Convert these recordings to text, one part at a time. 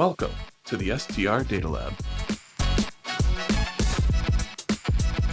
Welcome to the STR Data Lab.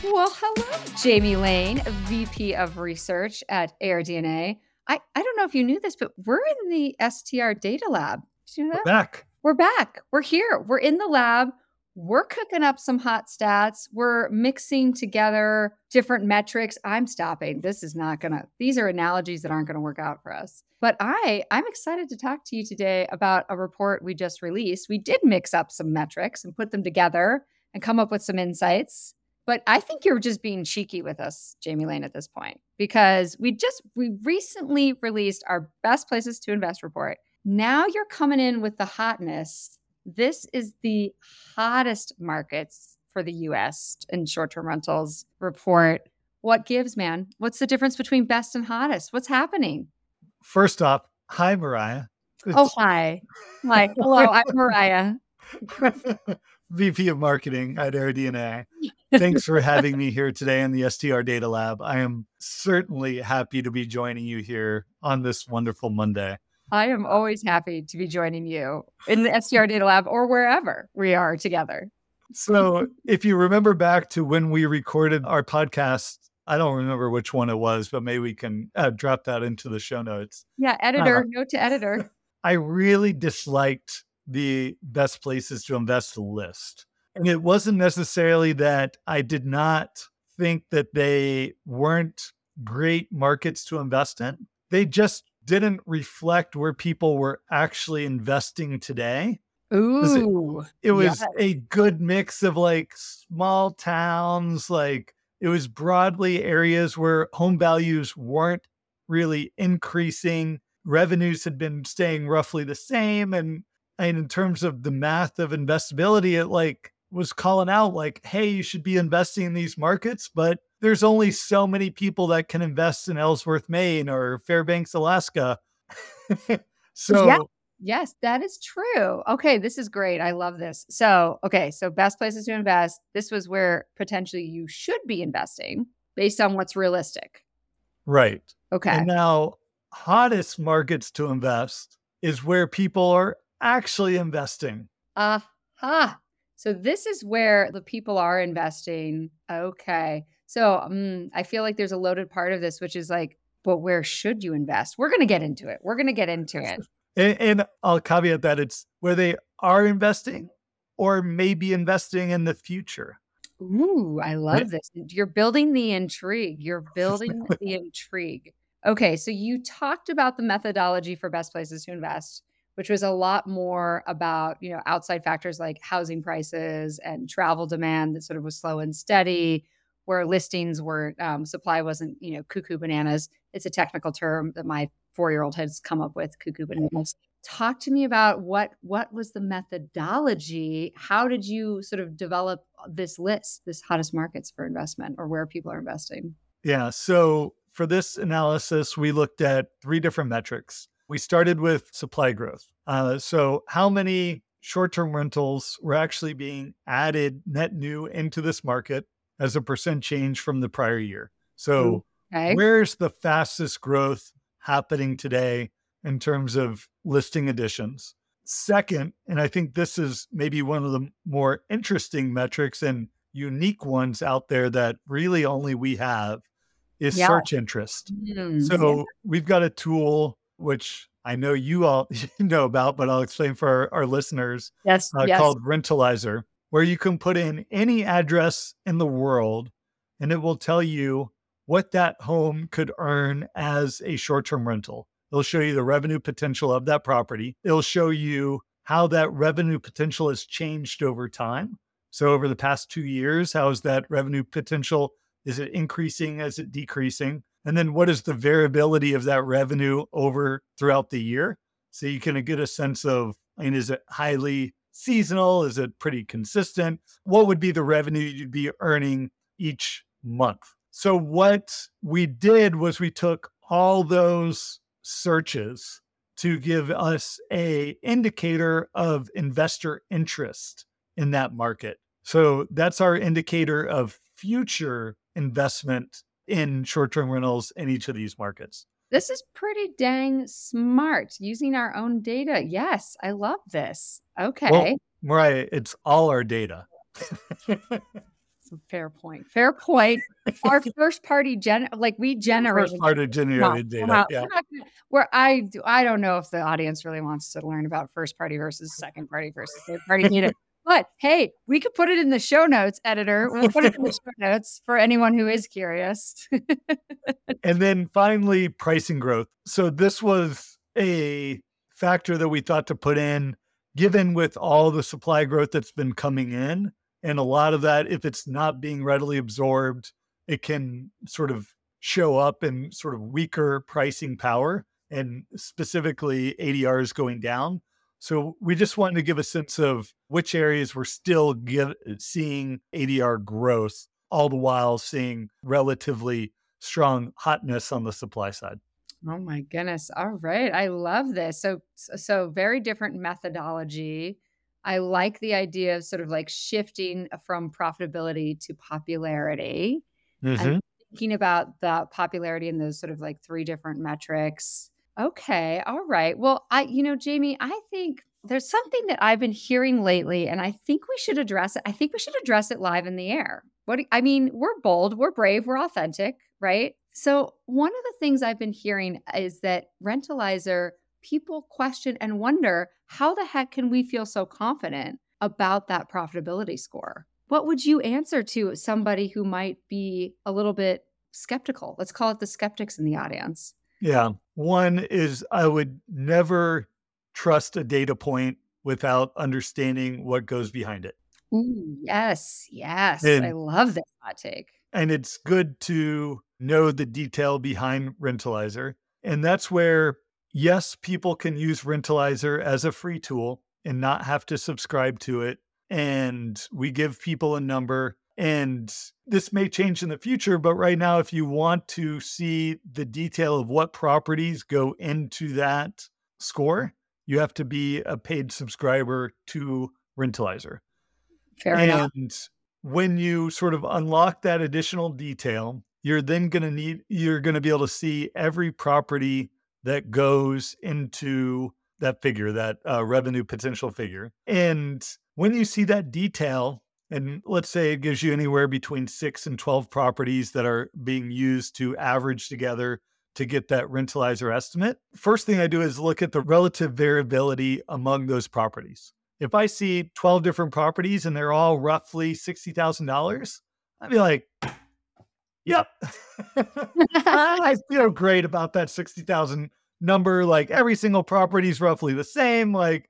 Well, hello, Jamie Lane, VP of Research at AirDNA. I, I don't know if you knew this, but we're in the STR Data Lab. Did you know that? We're back. We're back. We're here. We're in the lab. We're cooking up some hot stats. We're mixing together different metrics. I'm stopping. This is not going to, these are analogies that aren't going to work out for us. But I, I'm excited to talk to you today about a report we just released. We did mix up some metrics and put them together and come up with some insights. But I think you're just being cheeky with us, Jamie Lane, at this point, because we just, we recently released our best places to invest report. Now you're coming in with the hotness this is the hottest markets for the US in short term rentals report. What gives, man? What's the difference between best and hottest? What's happening? First off, hi, Mariah. oh, hi. Hi. Hello, I'm Mariah. VP of Marketing at AirDNA. Thanks for having me here today in the STR Data Lab. I am certainly happy to be joining you here on this wonderful Monday. I am always happy to be joining you in the STR Data Lab or wherever we are together. So, if you remember back to when we recorded our podcast, I don't remember which one it was, but maybe we can uh, drop that into the show notes. Yeah, editor, uh, note to editor. I really disliked the best places to invest list. And it wasn't necessarily that I did not think that they weren't great markets to invest in. They just didn't reflect where people were actually investing today. Ooh. It, it was yes. a good mix of like small towns, like it was broadly areas where home values weren't really increasing. Revenues had been staying roughly the same. And, and in terms of the math of investability, it like was calling out like, hey, you should be investing in these markets, but there's only so many people that can invest in Ellsworth, Maine or Fairbanks, Alaska. so yeah. Yes, that is true. Okay, this is great. I love this. So, okay, so best places to invest. This was where potentially you should be investing based on what's realistic. Right. Okay. And now, hottest markets to invest is where people are actually investing. Aha. Uh-huh. So, this is where the people are investing. Okay. So um, I feel like there's a loaded part of this, which is like, but where should you invest? We're going to get into it. We're going to get into it. And, and I'll caveat that it's where they are investing or maybe investing in the future. Ooh, I love this. You're building the intrigue. You're building the intrigue. Okay, so you talked about the methodology for best places to invest, which was a lot more about, you know, outside factors like housing prices and travel demand that sort of was slow and steady, where listings were um, supply wasn't you know cuckoo bananas. It's a technical term that my four year old has come up with cuckoo bananas. Talk to me about what what was the methodology? How did you sort of develop this list this hottest markets for investment or where people are investing? Yeah so for this analysis we looked at three different metrics we started with supply growth uh, so how many short-term rentals were actually being added net new into this market as a percent change from the prior year. So, okay. where's the fastest growth happening today in terms of listing additions? Second, and I think this is maybe one of the more interesting metrics and unique ones out there that really only we have is yeah. search interest. Mm, so, we've got a tool which I know you all know about, but I'll explain for our, our listeners. Yes, uh, yes. Called Rentalizer where you can put in any address in the world and it will tell you what that home could earn as a short term rental. It'll show you the revenue potential of that property. It'll show you how that revenue potential has changed over time. So, over the past two years, how is that revenue potential? Is it increasing? Is it decreasing? And then, what is the variability of that revenue over throughout the year? So, you can get a sense of, I mean, is it highly seasonal? Is it pretty consistent? What would be the revenue you'd be earning each month? So, what we did was we took all those searches to give us a indicator of investor interest in that market. So that's our indicator of future investment in short-term rentals in each of these markets. This is pretty dang smart using our own data. Yes, I love this. Okay. Well, right. It's all our data. fair point. Fair point. Our first party gen like we generate first party generated data. Yeah. we're not gonna- Where I do, I don't know if the audience really wants to learn about first party versus second party versus third party data. But hey, we could put it in the show notes, editor. We'll put it in the show notes for anyone who is curious. And then finally, pricing growth. So this was a factor that we thought to put in, given with all the supply growth that's been coming in. And a lot of that, if it's not being readily absorbed, it can sort of show up in sort of weaker pricing power and specifically ADRs going down. So we just wanted to give a sense of which areas we're still give, seeing ADR growth, all the while seeing relatively strong hotness on the supply side. Oh my goodness. All right. I love this. So so very different methodology. I like the idea of sort of like shifting uh, from profitability to popularity and mm-hmm. thinking about the popularity in those sort of like three different metrics. Okay. All right. Well, I you know, Jamie, I think there's something that I've been hearing lately and I think we should address it. I think we should address it live in the air. What I mean, we're bold, we're brave, we're authentic, right? So, one of the things I've been hearing is that Rentalizer people question and wonder how the heck can we feel so confident about that profitability score? What would you answer to somebody who might be a little bit skeptical? Let's call it the skeptics in the audience. Yeah. One is I would never trust a data point without understanding what goes behind it. Ooh, yes, yes. I love this hot take. and it's good to know the detail behind Rentalizer. And that's where yes, people can use Rentalizer as a free tool and not have to subscribe to it. And we give people a number. And this may change in the future, but right now, if you want to see the detail of what properties go into that score, you have to be a paid subscriber to Rentalizer. Fair enough. And when you sort of unlock that additional detail, you're then going to need, you're going to be able to see every property that goes into that figure, that uh, revenue potential figure. And when you see that detail, and let's say it gives you anywhere between six and 12 properties that are being used to average together to get that rentalizer estimate. First thing I do is look at the relative variability among those properties. If I see 12 different properties and they're all roughly $60,000, I'd be like, yep. I feel great about that 60,000 number. Like every single property is roughly the same. Like,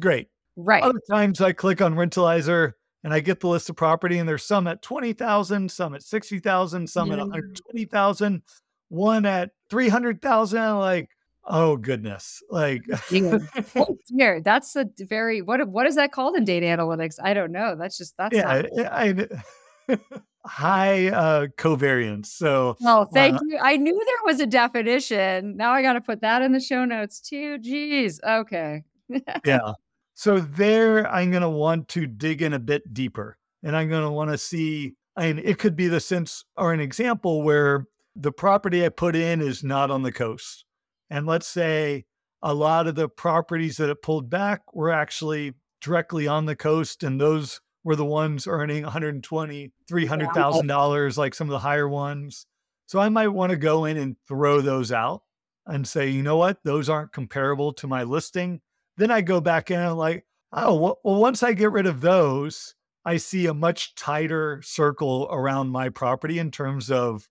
great. right. Other times I click on Rentalizer and I get the list of property, and there's some at 20,000, some at 60,000, some at Yeah. 120,000, one at 300,000. Like, oh goodness. Like, Dear. Oh, dear. That's a very what what is that called in data analytics? I don't know. That's just that's yeah, I, I- high uh, covariance. So, Oh, thank uh, you. I knew there was a definition. Now I got to put that in the show notes too. Jeez. Okay. yeah. So there, I'm going to want to dig in a bit deeper and I'm going to want to see, I mean, it could be the sense or an example where the property I put in is not on the coast. And let's say a lot of the properties that it pulled back were actually directly on the coast and those were the ones earning 120 $300,000 like some of the higher ones. So I might want to go in and throw those out and say, you know what, those aren't comparable to my listing. Then I go back in and I'm like, oh, well, once I get rid of those, I see a much tighter circle around my property in terms of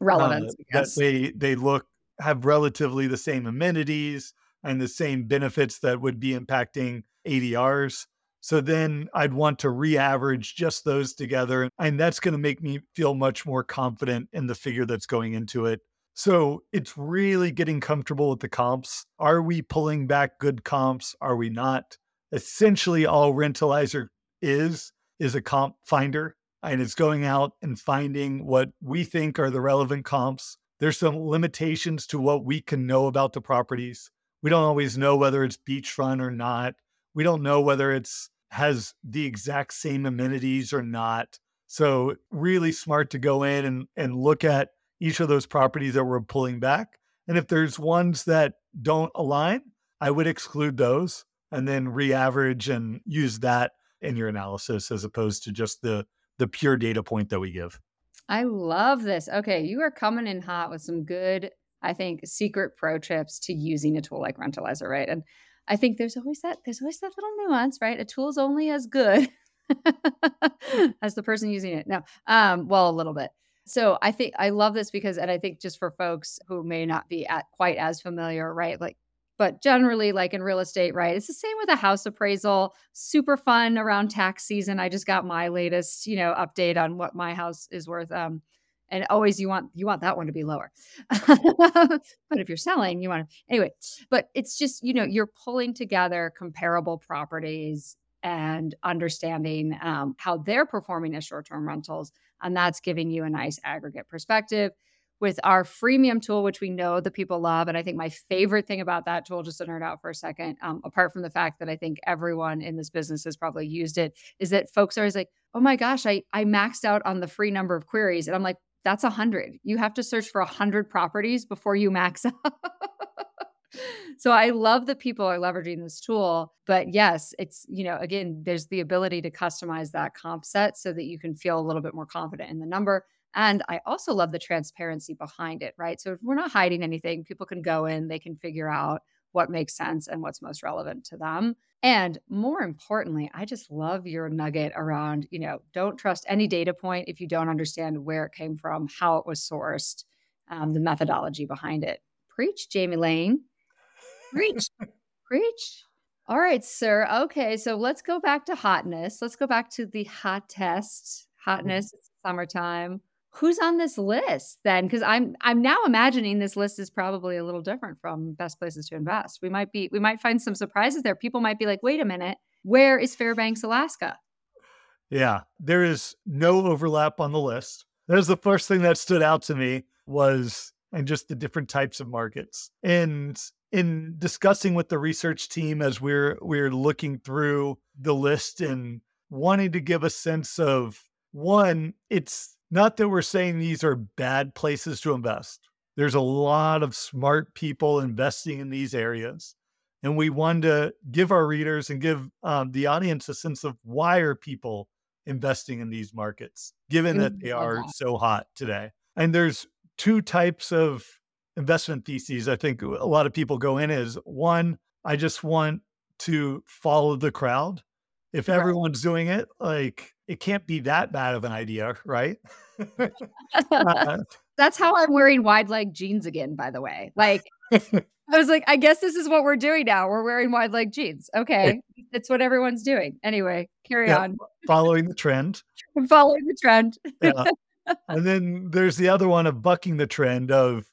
uh, Relevance. that yes. they they look have relatively the same amenities and the same benefits that would be impacting ADRs. So then I'd want to re-average just those together, and that's going to make me feel much more confident in the figure that's going into it. So it's really getting comfortable with the comps. Are we pulling back good comps? Are we not? Essentially, all Rentalizer is is a comp finder and it's going out and finding what we think are the relevant comps. There's some limitations to what we can know about the properties. We don't always know whether it's beachfront or not. We don't know whether it's has the exact same amenities or not. So really smart to go in and, and look at each of those properties that we're pulling back And if there's ones that don't align, I would exclude those and then re-average and use that in your analysis as opposed to just the the pure data point that we give. I love this. Okay, you are coming in hot with some good, I think, secret pro tips to using a tool like Rentalizer, right? And I think there's always that there's always that little nuance, right? A tool is only as good as the person using it. No, um, well, a little bit. So I think I love this because, and I think just for folks who may not be at quite as familiar, right? Like, but generally, like in real estate, right? It's the same with a house appraisal. Super fun around tax season. I just got my latest, you know, update on what my house is worth. Um, and always you want you want that one to be lower but if you're selling you want to anyway but it's just you know you're pulling together comparable properties and understanding um, how they're performing as short-term rentals and that's giving you a nice aggregate perspective. With our freemium tool which we know the people love and i think my favorite thing about that tool just to nerd out for a second um, apart from the fact that i think everyone in this business has probably used it is that folks are always like oh my gosh i i maxed out on the free number of queries and i'm like that's a hundred. You have to search for a hundred properties before you max out so I love that people are leveraging this tool. But yes, it's, you know, again, there's the ability to customize that comp set so that you can feel a little bit more confident in the number. And I also love the transparency behind it, right? So we're not hiding anything. People can go in, they can figure out what makes sense and what's most relevant to them. And more importantly, I just love your nugget around, you know, don't trust any data point if you don't understand where it came from, how it was sourced, um, the methodology behind it. Preach, Jamie Lane. Preach. Preach. All right, sir. Okay, so let's go back to hotness. Let's go back to the hot test. Hotness, it's summertime. Who's on this list then? Because I'm I'm now imagining this list is probably a little different from best places to invest. We might be we might find some surprises there. People might be like, wait a minute, where is Fairbanks, Alaska? Yeah, there is no overlap on the list. There's the first thing that stood out to me was and just the different types of markets. And in discussing with the research team as we're we're looking through the list and wanting to give a sense of one it's not that we're saying these are bad places to invest. There's a lot of smart people investing in these areas and we want to give our readers and give um, the audience a sense of why are people investing in these markets given that they are so hot today. And there's two types of investment theses I think a lot of people go in is one, I just want to follow the crowd. If right. everyone's doing it, like it can't be that bad of an idea, right? uh, That's how I'm wearing wide leg jeans again, by the way. Like, I was like, I guess this is what we're doing now. We're wearing wide leg jeans. Okay. It's what everyone's doing. Anyway, carry yeah, on. Following the trend. following the trend. yeah. And then there's the other one of bucking the trend of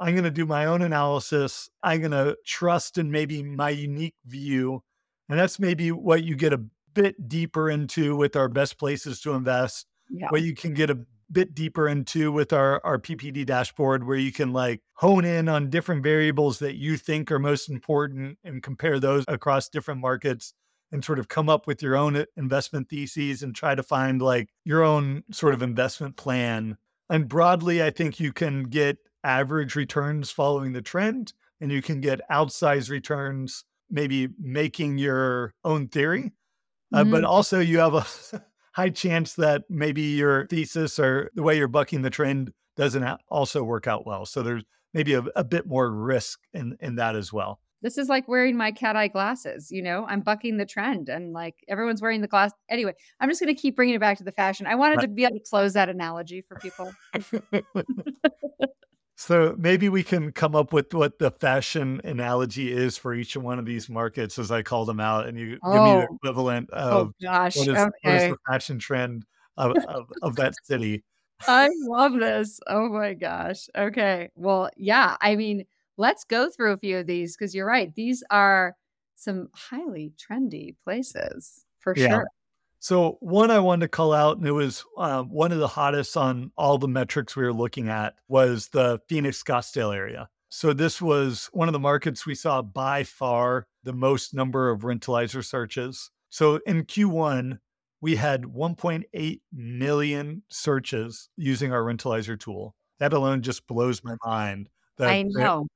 I'm going to do my own analysis. I'm going to trust in maybe my unique view. And that's maybe what you get a bit deeper into with our best places to invest, yeah. what you can get a bit deeper into with our, our PPD dashboard, where you can like hone in on different variables that you think are most important and compare those across different markets and sort of come up with your own uh, investment theses and try to find like your own sort of investment plan. And broadly, I think you can get average returns following the trend, and you can get outsized returns, maybe making your own theory. Uh, mm-hmm. But also, you have a high chance that maybe your thesis or the way you're bucking the trend doesn't also work out well. So there's maybe a, a bit more risk in, in that as well this is like wearing my cat eye glasses you know i'm bucking the trend and like everyone's wearing the glass anyway i'm just going to keep bringing it back to the fashion i wanted right. to be able to close that analogy for people So maybe we can come up with what the fashion analogy is for each one of these markets as I call them out, and you oh. give me the oh. equivalent oh, of oh gosh, what, is, okay. what is the fashion trend of, of, of that city. I love this. Oh my gosh. Okay. Well, yeah. I mean, let's go through a few of these because you're right. These are some highly trendy places for yeah. sure. So one I wanted to call out, and it was uh, one of the hottest on all the metrics we were looking at, was the Phoenix Scottsdale area. So this was one of the markets we saw by far the most number of rentalizer searches. So in Q1, we had 1.8 million searches using our rentalizer tool. That alone just blows my mind. I know.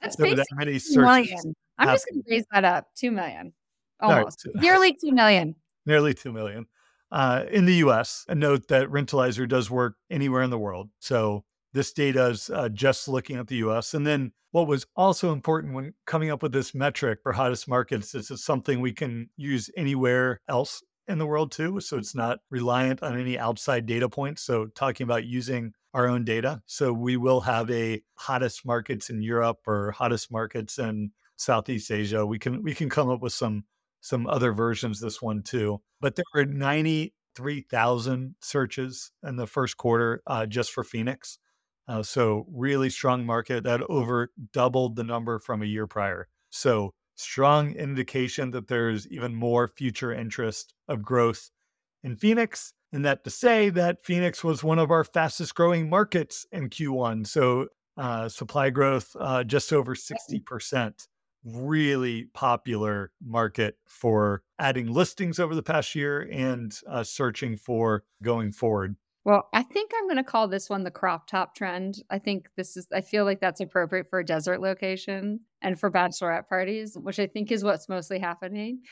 That's there were that basically many searches. million. I'm just going to raise that up. Two million. All right, Almost. so- Nearly two million. Nearly 2 million uh, in the US. And note that Rentalizer does work anywhere in the world. So this data is uh, just looking at the US. And then what was also important when coming up with this metric for hottest markets is it's something we can use anywhere else in the world too. So it's not reliant on any outside data points. So talking about using our own data. So we will have a hottest markets in Europe or hottest markets in Southeast Asia. We can we can come up with some some other versions this one too. But there were 93,000 searches in the first quarter uh, just for Phoenix. Uh, so really strong market that over doubled the number from a year prior. So strong indication that there's even more future interest of growth in Phoenix. And that to say that Phoenix was one of our fastest growing markets in Q1. So uh, supply growth uh, just over 60% really popular market for adding listings over the past year and uh, searching for going forward. Well, I think I'm going to call this one the crop top trend. I think this is, I feel like that's appropriate for a desert location and for bachelorette parties, which I think is what's mostly happening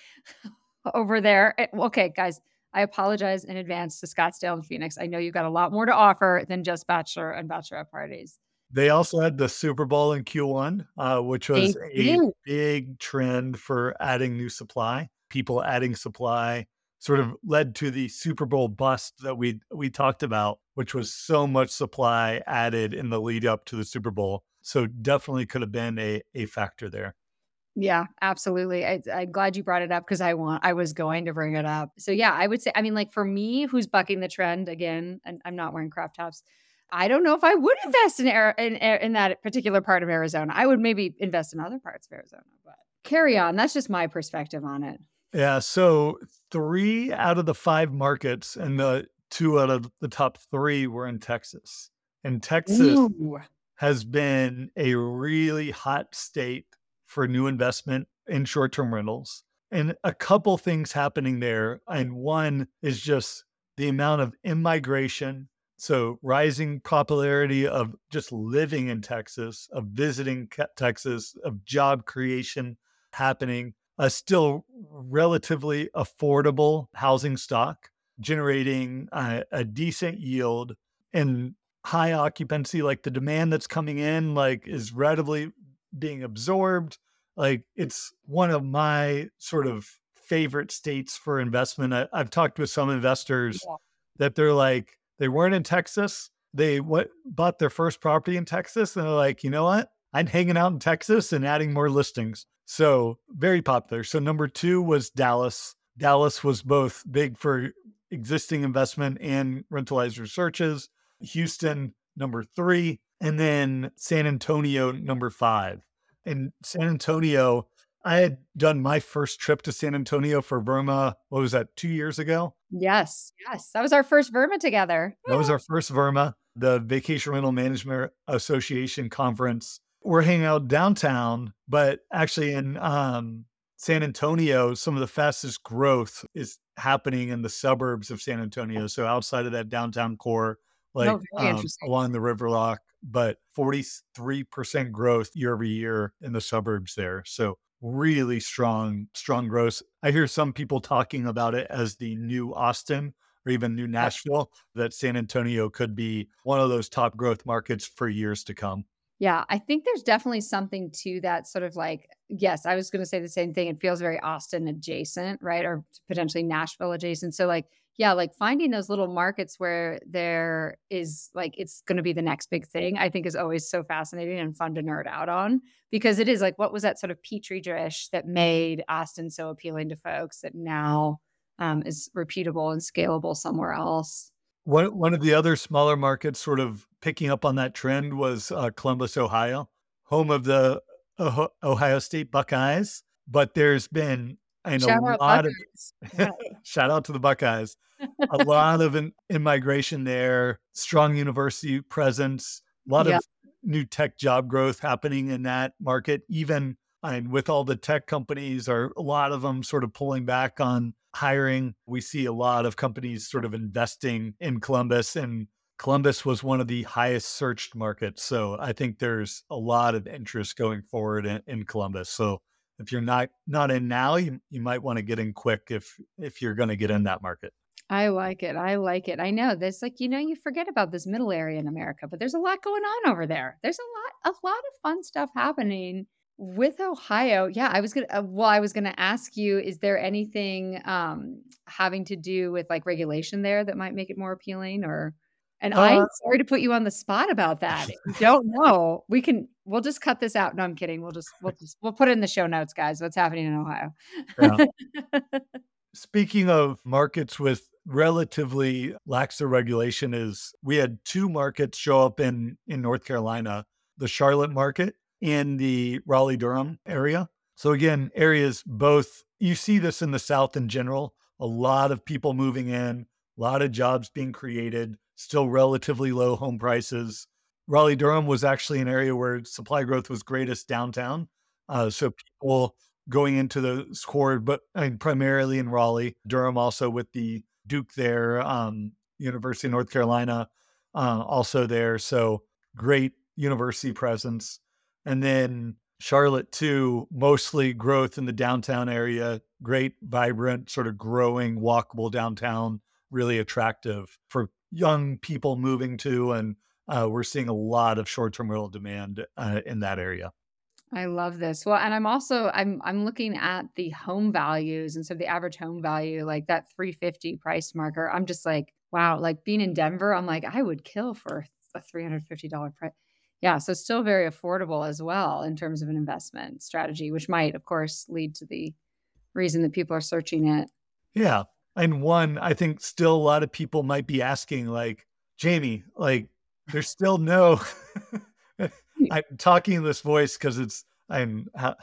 over there. Eh, Okay, guys, I apologize in advance to Scottsdale and Phoenix. I know you've got a lot more to offer than just bachelor and bachelorette parties. They also had the Super Bowl in Q1, uh, which was a big trend for adding new supply. People adding supply sort of led to the Super Bowl bust that we we talked about, which was so much supply added in the lead up to the Super Bowl. So definitely could have been a a factor there. Yeah, absolutely. I, I'm glad you brought it up because I want I was going to bring it up. So yeah, I would say I mean like for me, who's bucking the trend again, and I'm not wearing crop tops. I don't know if I would invest in in, in that particular part of Arizona. I would maybe invest in other parts of Arizona, but carry on. That's just my perspective on it. Yeah. So three out of the five markets and the two out of the top three were in Texas. And Texas Ooh. has been a really hot state for new investment in short term rentals. And a couple things happening there. And one is just the amount of immigration. So, rising popularity of just living in Texas, of visiting Texas, of job creation happening, a still relatively affordable housing stock, generating a, a decent yield and high occupancy. Like the demand that's coming in, like is readily being absorbed. Like it's one of my sort of favorite states for investment. I, I've talked with some investors Yeah. that they're like they weren't in Texas. They what bought their first property in Texas, and they're like, you know what? I'm hanging out in Texas and adding more listings. So very popular. So number two was Dallas. Dallas was both big for existing investment and rentalizer searches. Houston number three, and then San Antonio number five. In San Antonio, I had done my first trip to San Antonio for VRMA. What was that? Two years ago. Yes, yes, that was our first VRMA together. That was our first VRMA, the Vacation Rental Management Association conference. We're hanging out downtown, but actually in um, San Antonio, some of the fastest growth is happening in the suburbs of San Antonio. So outside of that downtown core, like Oh, um, along the Riverwalk, but 43% growth year over year in the suburbs there. So really strong, strong growth. I hear some people talking about it as the new Austin or even new Nashville, that San Antonio could be one of those top growth markets for years to come. Yeah, I think there's definitely something to that sort of like, yes, I was going to say the same thing. It feels very Austin adjacent, right? Or potentially Nashville adjacent. So, like, yeah, like finding those little markets where there is like, it's going to be the next big thing, I think is always so fascinating and fun to nerd out on because it is like, what was that sort of petri dish that made Austin so appealing to folks that now um, is repeatable and scalable somewhere else? One, one of the other smaller markets sort of picking up on that trend was uh, Columbus, Ohio, home of the Ohio State Buckeyes. But there's been and a Shout out lot of shout out to the Buckeyes. a lot of in, immigration there, strong university presence, a lot Yeah. of new tech job growth happening in that market. Even I mean, with all the tech companies, are a lot of them sort of pulling back on hiring. We see a lot of companies sort of investing in Columbus and Columbus was one of the highest searched markets. So I think there's a lot of interest going forward in, in Columbus. So if you're not not in now, you, you might want to get in quick if if you're going to get in that market. I like it. I like it. I know there's like you know you forget about this middle area in America, but there's a lot going on over there. There's a lot a lot of fun stuff happening with Ohio. Yeah, I was gonna. Uh, well, I was gonna ask you: Is there anything um, having to do with like regulation there that might make it more appealing, or? And uh, I'm sorry to put you on the spot about that. Don't know, we can. We'll just cut this out. No, I'm kidding. We'll just we'll just we'll put it in the show notes, guys. What's happening in Ohio? Yeah. Speaking of markets with relatively laxer regulation, is we had two markets show up in in North Carolina: the Charlotte market in the Raleigh Durham area. So again, areas both you see this in the South in general. A lot of people moving in, a lot of jobs being created still relatively low home prices. Raleigh Durham was actually an area where supply growth was greatest downtown. Uh, so people going into the core, but I mean, primarily in Raleigh, Durham also with the Duke there, um, University of North Carolina uh, also there. So great university presence. And then Charlotte too, mostly growth in the downtown area, great, vibrant, sort of growing, walkable downtown, really attractive for young people moving to, and uh, we're seeing a lot of short-term rental demand uh, in that area. I love this. Well, and I'm also I'm I'm looking at the home values and so the average home value, like that 350 price marker. I'm just like, wow, like being in Denver, I'm like, I would kill for a $350 price. Yeah, so still very affordable as well in terms of an investment strategy, which might, of course, lead to the reason that people are searching it. Yeah and one i think still a lot of people might be asking like jamie like there's still no i'm talking in this voice because it's i'm how,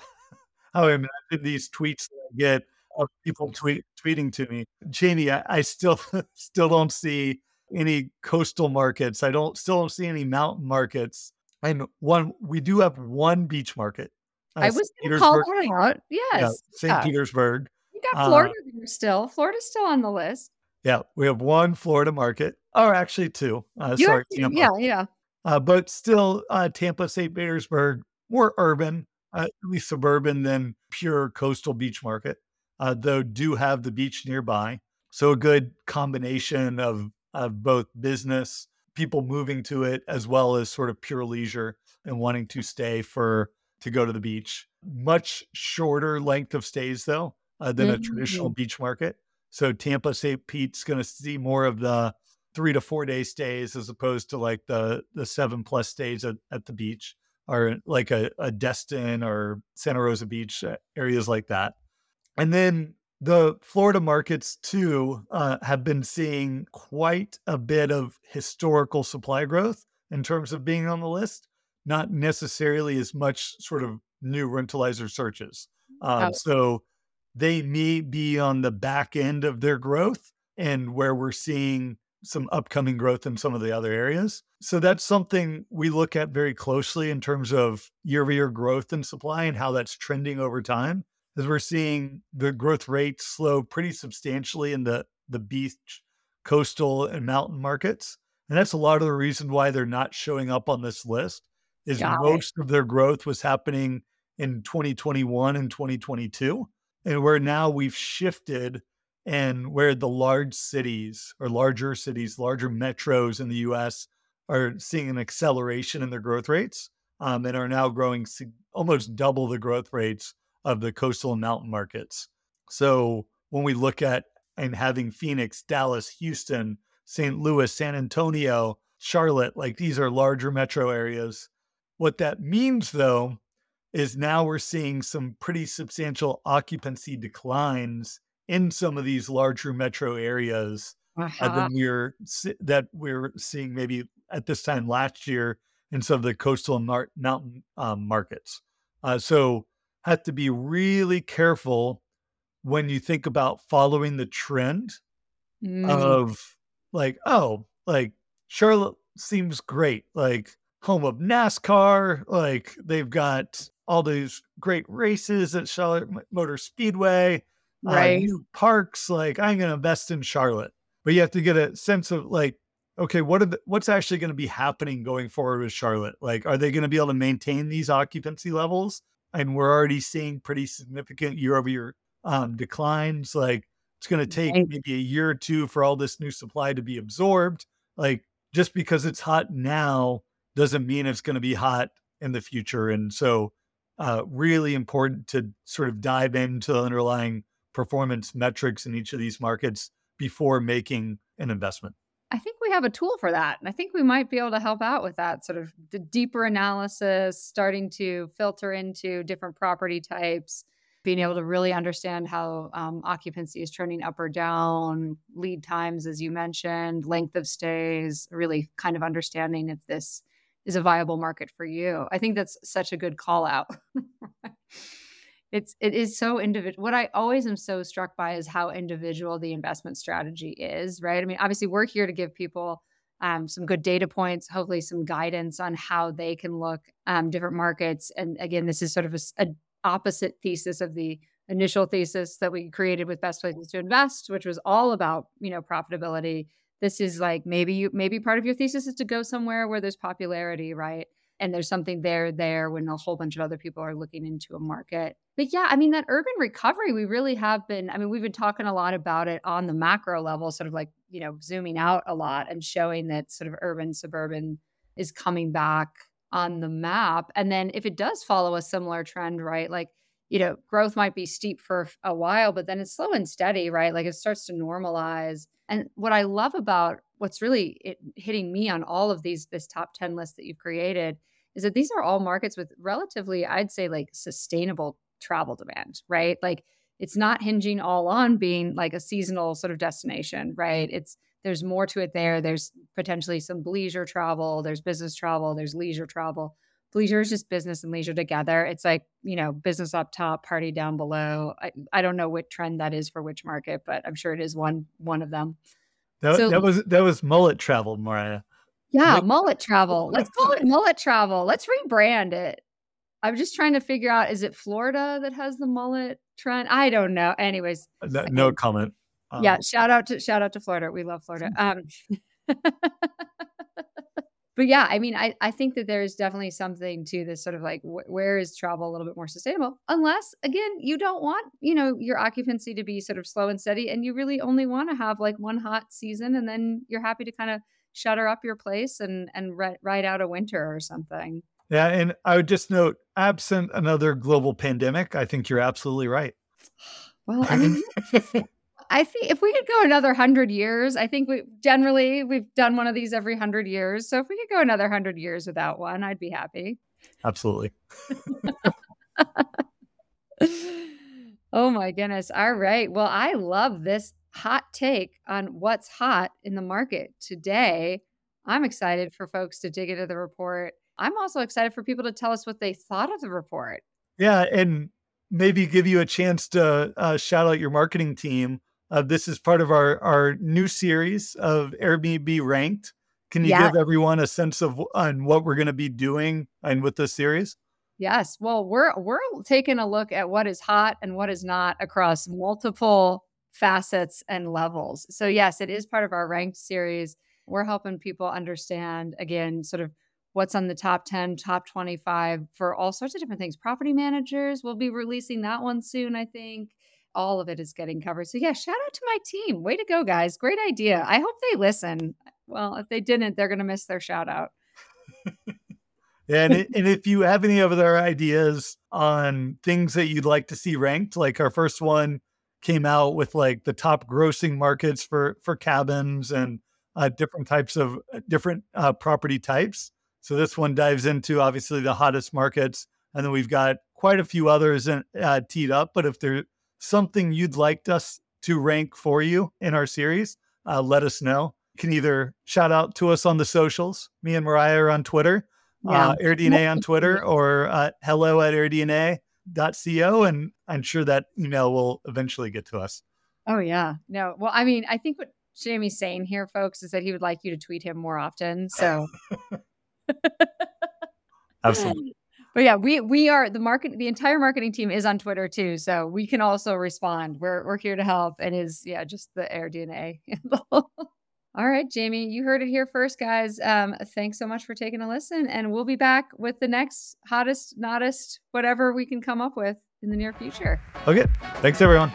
how i imagine these tweets that i get of people tweet, tweeting to me. Jamie I, I still still don't see any coastal markets. I don't still don't see any mountain markets. And one we do have one beach market. Uh, i was going to call that out yes. Yeah, st yeah. petersburg got Florida uh, there still. Florida's still on the list. Yeah, we have one Florida market, or actually two. Uh, sorry, Tampa. Yeah, yeah. Uh, but still, uh, Tampa, St. Petersburg, more urban, uh, at least suburban than pure coastal beach market, uh, though do have the beach nearby. So a good combination of, of both business, people moving to it, as well as sort of pure leisure and wanting to stay for to go to the beach. Much shorter length of stays though uh, than mm-hmm. a traditional beach market. So Tampa St. Pete's going to see more of the three to four day stays as opposed to like the the seven plus stays at, at the beach or like a, a Destin or Santa Rosa Beach uh, areas like that. And then the Florida markets too uh, have been seeing quite a bit of historical supply growth in terms of being on the list, not necessarily as much sort of new rentalizer searches. Um, oh. So they may be on the back end of their growth and where we're seeing some upcoming growth in some of the other areas. So that's something we look at very closely in terms of year over year growth and supply and how that's trending over time. As we're seeing the growth rate slow pretty substantially in the, the beach, coastal, and mountain markets. And that's a lot of the reason why they're not showing up on this list is Got most it. of their growth was happening in 2021 and 2022 and where now we've shifted and where the large cities or larger cities, larger metros in the US are seeing an acceleration in their growth rates um, and are now growing almost double the growth rates of the coastal and mountain markets. So when we look at and having Phoenix, Dallas, Houston, St. Louis, San Antonio, Charlotte, like these are larger metro areas. What that means though is now we're seeing some pretty substantial occupancy declines in some of these larger metro areas uh-huh. uh, than we're that we're seeing maybe at this time last year in some of the coastal and mar- mountain um, markets. Uh, so have to be really careful when you think about following the trend mm. of like, oh, like Charlotte seems great, like home of NASCAR, like they've got all these great races at Charlotte Motor Speedway, uh, right? Uh, new parks. Like I'm going to invest in Charlotte, but you have to get a sense of like, okay, what are the, what's actually going to be happening going forward with Charlotte? Like, are they going to be able to maintain these occupancy levels? And we're already seeing pretty significant year over year um, declines. Like, it's going to take Right. maybe a year or two for all this new supply to be absorbed. Like, just because it's hot now doesn't mean it's going to be hot in the future. And so, uh, really important to sort of dive into the underlying performance metrics in each of these markets before making an investment. I think we have a tool for that. And I think we might be able to help out with that sort of the deeper analysis, starting to filter into different property types, being able to really understand how um, occupancy is trending up or down, lead times, as you mentioned, length of stays, really kind of understanding if this is a viable market for you. I think that's such a good call out. it's it is so individual what i always am so struck by is how individual the investment strategy is right i mean obviously we're here to give people um, some good data points hopefully some guidance on how they can look um, different markets and again this is sort of a, a opposite thesis of the initial thesis that we created with best places to invest which was all about you know profitability this is like maybe you maybe part of your thesis is to go somewhere where there's popularity right? And there's something there there when a whole bunch of other people are looking into a market. But yeah i mean that urban recovery we really have been i mean we've been talking a lot about it on the macro level sort of like you know zooming out a lot and showing that sort of urban suburban is coming back on the map. And then if it does follow a similar trend right like you know growth might be steep for a while but then it's slow and steady right like it starts to normalize and what i love about what's really hitting me on all of these this top 10 list that you've created is that these are all markets with relatively, I'd say, like sustainable travel demand, right? Like it's not hinging all on being like a seasonal sort of destination, right? It's there's more to it there. There's potentially some leisure travel, there's business travel, there's leisure travel. Leisure is just business and leisure together. It's like, you know, business up top, party down below. I, I don't know what trend that is for which market, but I'm sure it is one one of them. That, So- that was that was mullet travel, Mariah. Yeah, Like- mullet travel. Let's call it mullet travel. Let's rebrand it. I'm just trying to figure out is it Florida that has the mullet trend? I don't know. Anyways, No, no comment. Um, yeah, shout out to shout out to Florida. We love Florida. Um But yeah, I mean, I, I think that there is definitely something to this sort of like wh- where is travel a little bit more sustainable? Unless again, you don't want you know your occupancy to be sort of slow and steady, and you really only want to have like one hot season, and then you're happy to kind of shutter up your place and and ri- ride out a winter or something. Yeah, and I would just note, absent another global pandemic, I think you're absolutely right. Well, I mean, I think if we could go another hundred years, I think we generally we've done one of these every hundred years. So if we could go another hundred years without one, I'd be happy. Absolutely. oh my goodness. All right. Well, I love this hot take on what's hot in the market today. I'm excited for folks to dig into the report. I'm also excited for people to tell us what they thought of the report. Yeah, and maybe give you a chance to uh, shout out your marketing team. Uh, this is part of our our new series of AirDNA Ranked. Can you Yeah. give everyone a sense of on what we're going to be doing and with this series? Yes. Well, we're we're taking a look at what is hot and what is not across multiple facets and levels. So yes, it is part of our ranked series. We're helping people understand again sort of what's on the top 10, top 25 for all sorts of different things. Property managers, we'll be releasing that one soon, I think. All of it is getting covered. So yeah, shout out to my team. Way to go, guys. Great idea. I hope they listen. Well, if they didn't, they're to miss their shout out. And and if you have any other ideas on things that you'd like to see ranked, like our first one came out with like the top grossing markets for for cabins and uh, different types of different uh, property types. So this one dives into obviously the hottest markets, and then we've got quite a few others in, uh, teed up. But if there's something you'd like us to rank for you in our series, uh, let us know. You can either shout out to us on the socials. Me and Mariah are on Twitter uh, AirDNA on Twitter or uh, hello at airdna.co. And I'm sure that email will eventually get to us. Oh yeah. No. Well, I mean, I think what Jamie's saying here, folks, is that he would like you to tweet him more often. So Absolutely. But yeah, we we are the market the entire marketing team is on Twitter too. So we can also respond. We're we're here to help and is yeah, just the AirDNA. All right, Jamie, you heard it here first, guys. Um, thanks so much for taking a listen, and we'll be back with the next hottest, nottest, whatever we can come up with in the near future. Okay. Thanks, everyone.